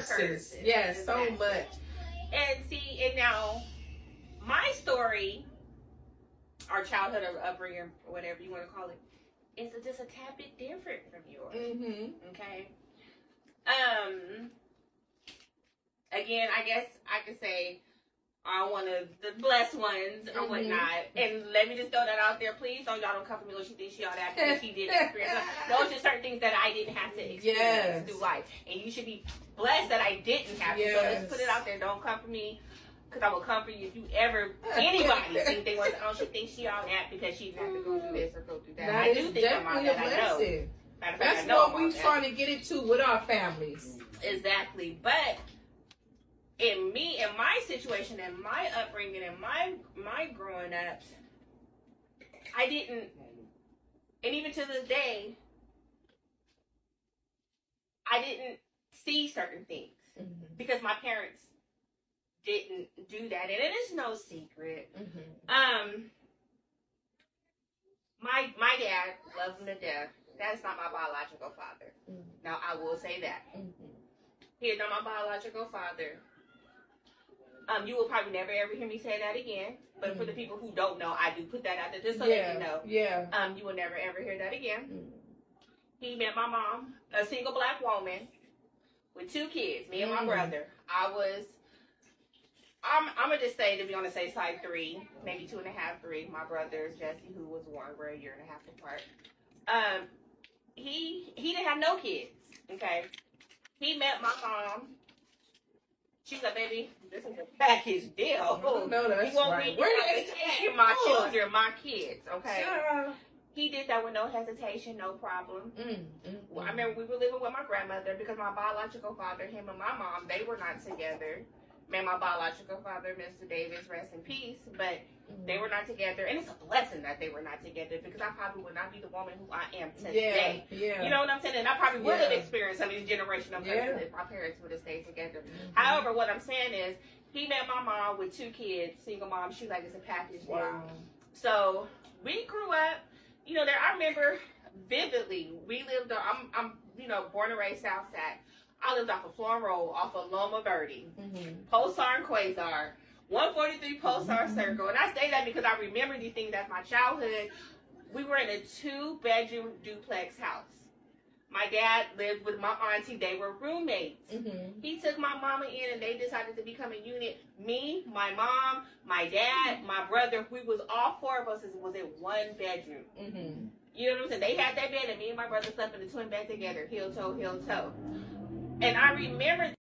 curses. curses. Yes, so much. And see, and now my story, our childhood or upbringing, or whatever you want to call it, is just a tad bit different from yours. Mm-hmm. Okay. Um. Again, I guess I could say I'm one of the blessed ones or Mhm. whatnot. And let me just throw that out there, please. Don't y'all don't come for me. When she thinks she all that because she did experience. Those are certain things that I didn't have to experience Yes. through life, and you should be blessed that I didn't have to. So let's put it out there. Don't come for me. Because I will come for you if you ever, anybody think they want, oh, she thinks she all that because she had to go through this or go through that. That I do think I'm all that. I know. That's I what we all that. trying to get into with our families. Exactly. But in me, in my situation, in my upbringing, in my my growing up, I didn't, and even to this day, I didn't see certain things Mm-hmm. because my parents didn't do that, and it is no secret. Mm-hmm. Um, my my dad loves him to death. That's not my biological father. Mhm. Now I will say that. Mm-hmm. He is not my biological father. Um, you will probably never ever hear me say that again. But for the people who don't know, I do put that out there just so yeah. that you know. Yeah. Um, you will never ever hear that again. Mhm. He met my mom, a single black woman with two kids, me and my Mm. brother. I was I'm I'm gonna just say to be on the safe side three, maybe two and a half, three. My brothers, Jesse, who was one, we're a year and a half apart. Um, he he didn't have no kids. Okay, he met my mom. She's like, baby, this is a package deal. Oh, no, that's he won't right. be Where you know, they taking at? my children, my kids. Okay, Child. he did that with no hesitation, no problem. Mm, mm, Well, I mm. remember we were living with my grandmother because my biological father, him and my mom, they were not together. Man, my biological father, Mr. Davis, rest in peace, but they were not together. And it's a blessing that they were not together because I probably would not be the woman who I am today. Yeah. yeah. You know what I'm saying? And I probably would have Yeah. experienced some of these generational curses if my parents would have stayed together. Mhm. However, what I'm saying is, he met my mom with two kids, single mom. She was like, it's a package deal. Wow. So we grew up, you know, there I remember vividly. We lived on I'm I'm you know, born and raised South Side. I lived off of Florin Road, off of Loma Verde, Mm-hmm. Pulsar and Quasar, 143 Pulsar Mhm. Circle. And I say that because I remember these things as my childhood. We were in a two bedroom duplex house. My dad lived with my auntie, they were roommates. Mm-hmm. He took my mama in and they decided to become a unit. Me, my mom, my dad, my brother, we was all four of us was in one bedroom. Mm-hmm. You know what I'm saying? They had that bed and me and my brother slept in the twin bed together, heel toe, heel toe. And I remember